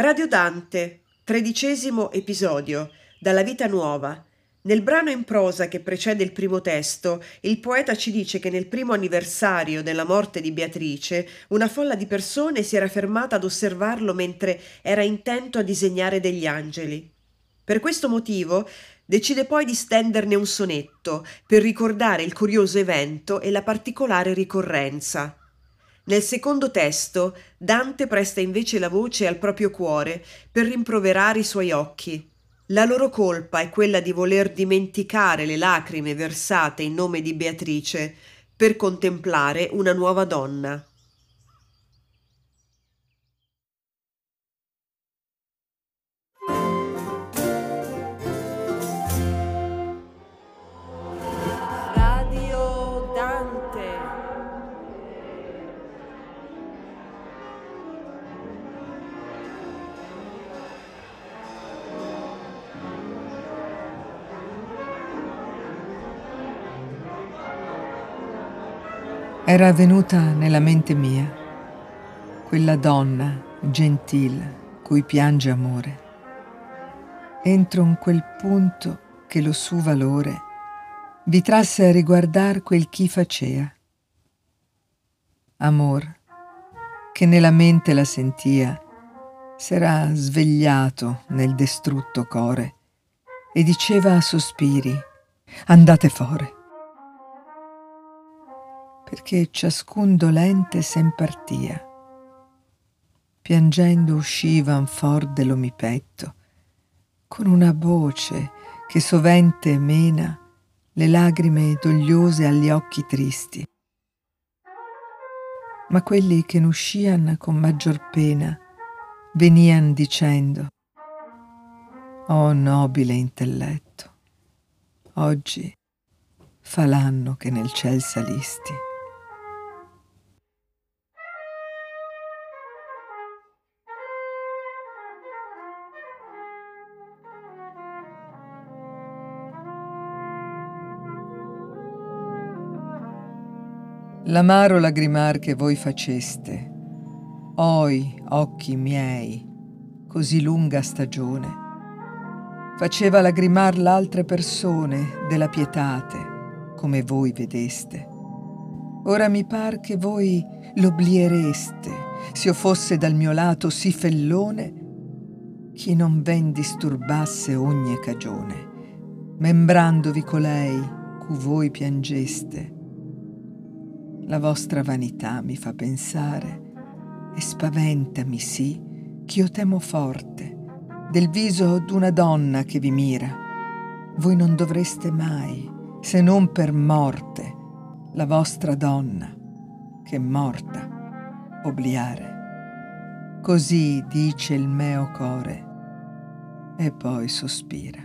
Radio Dante, tredicesimo episodio, dalla vita nuova. Nel brano in prosa che precede il primo testo, il poeta ci dice che nel primo anniversario della morte di Beatrice, una folla di persone si era fermata ad osservarlo mentre era intento a disegnare degli angeli. Per questo motivo decide poi di stenderne un sonetto per ricordare il curioso evento e la particolare ricorrenza. Nel secondo testo Dante presta invece la voce al proprio cuore per rimproverare i suoi occhi. La loro colpa è quella di voler dimenticare le lacrime versate in nome di Beatrice per contemplare una nuova donna. Era venuta nella mente mia quella donna gentil cui piange amore. Entro in quel punto che lo suo valore vi trasse a riguardar quel chi facea. Amor, che nella mente la sentia, s'era svegliato nel distrutto core e diceva a sospiri, andate fore perché ciascun dolente sen partia. Piangendo uscivan for dello mi petto, con una voce che sovente mena le lagrime dogliose agli occhi tristi. Ma quelli che n'uscian con maggior pena venian dicendo, Oh nobile intelletto, oggi fa l'anno che nel ciel salisti. L'amaro lagrimar che voi faceste, oi occhi miei, così lunga stagione, faceva lagrimar l'altre persone della pietate, come voi vedeste. Ora mi par che voi l'obliereste, se io fosse dal mio lato sì fellone, chi non ven disturbasse ogni cagione, membrandovi colei cu voi piangeste la vostra vanità mi fa pensare e spaventami sì ch'io temo forte del viso d'una donna che vi mira. Voi non dovreste mai, se non per morte, la vostra donna, che morta, obliare. Così dice il meo core e poi sospira.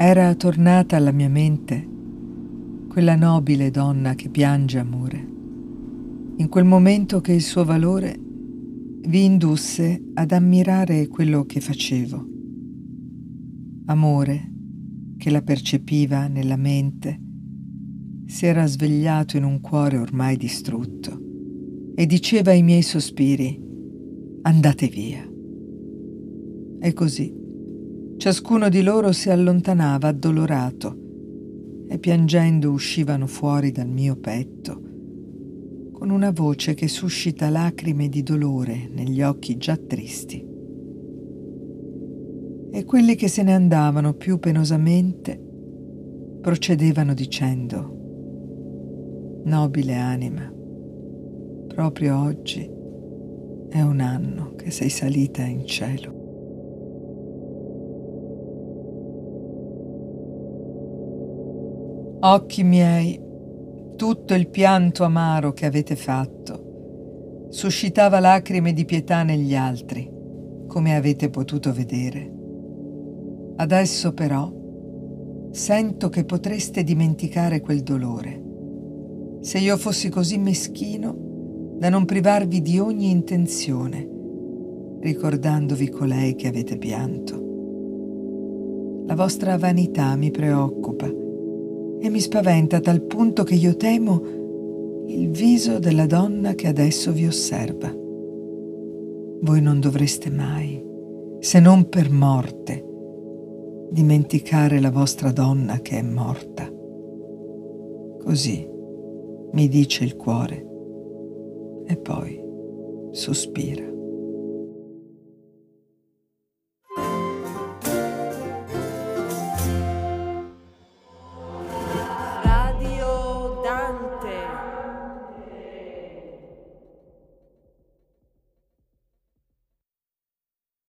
Era tornata alla mia mente quella nobile donna che piange amore, in quel momento che il suo valore vi indusse ad ammirare quello che facevo. Amore, che la percepiva nella mente, si era svegliato in un cuore ormai distrutto e diceva ai miei sospiri, andate via. E così ciascuno di loro si allontanava addolorato e piangendo uscivano fuori dal mio petto con una voce che suscita lacrime di dolore negli occhi già tristi. E quelli che se ne andavano più penosamente procedevano dicendo, Nobile anima, proprio oggi è un anno che sei salita in cielo. Occhi miei, tutto il pianto amaro che avete fatto suscitava lacrime di pietà negli altri, come avete potuto vedere. Adesso però sento che potreste dimenticare quel dolore. Se io fossi così meschino da non privarvi di ogni intenzione, ricordandovi colei che avete pianto. La vostra vanità mi preoccupa e mi spaventa a tal punto che io temo il viso della donna che adesso vi osserva. Voi non dovreste mai, se non per morte, dimenticare la vostra donna che è morta. Così mi dice il cuore e poi sospira.